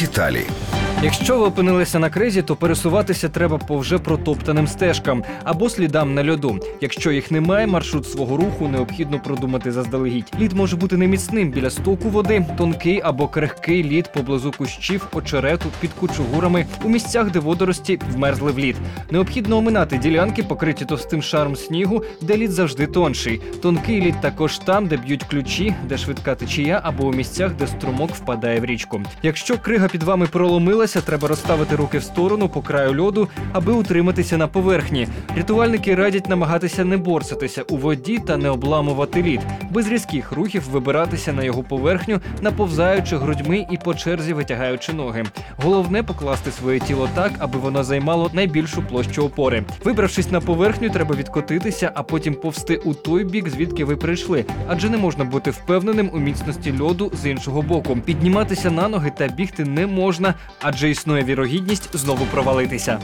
Деталі. Якщо ви опинилися на кризі, то пересуватися треба по вже протоптаним стежкам або слідам на льоду. Якщо їх немає, маршрут свого руху необхідно продумати заздалегідь. Лід може бути неміцним біля стоку води, тонкий або крихкий лід поблизу кущів, очерету, під кучугурами у місцях, де водорості вмерзли в лід. Необхідно оминати ділянки, покриті товстим шаром снігу, де лід завжди тонший. Тонкий лід також там, де б'ють ключі, де швидка течія, або у місцях, де струмок впадає в річку. Якщо крига під вами проломилася, треба розставити руки в сторону по краю льоду, аби утриматися на поверхні. Рятувальники радять намагатися не борсатися у воді та не обламувати лід, без різких рухів вибиратися на його поверхню, наповзаючи грудьми і по черзі витягаючи ноги. Головне покласти своє тіло так, аби воно займало найбільшу площу опори. Вибравшись на поверхню, треба відкотитися, а потім повсти у той бік, звідки ви прийшли, адже не можна бути впевненим у міцності льоду з іншого боку. Підніматися на ноги та бігти не можна, адже існує вірогідність знову провалитися.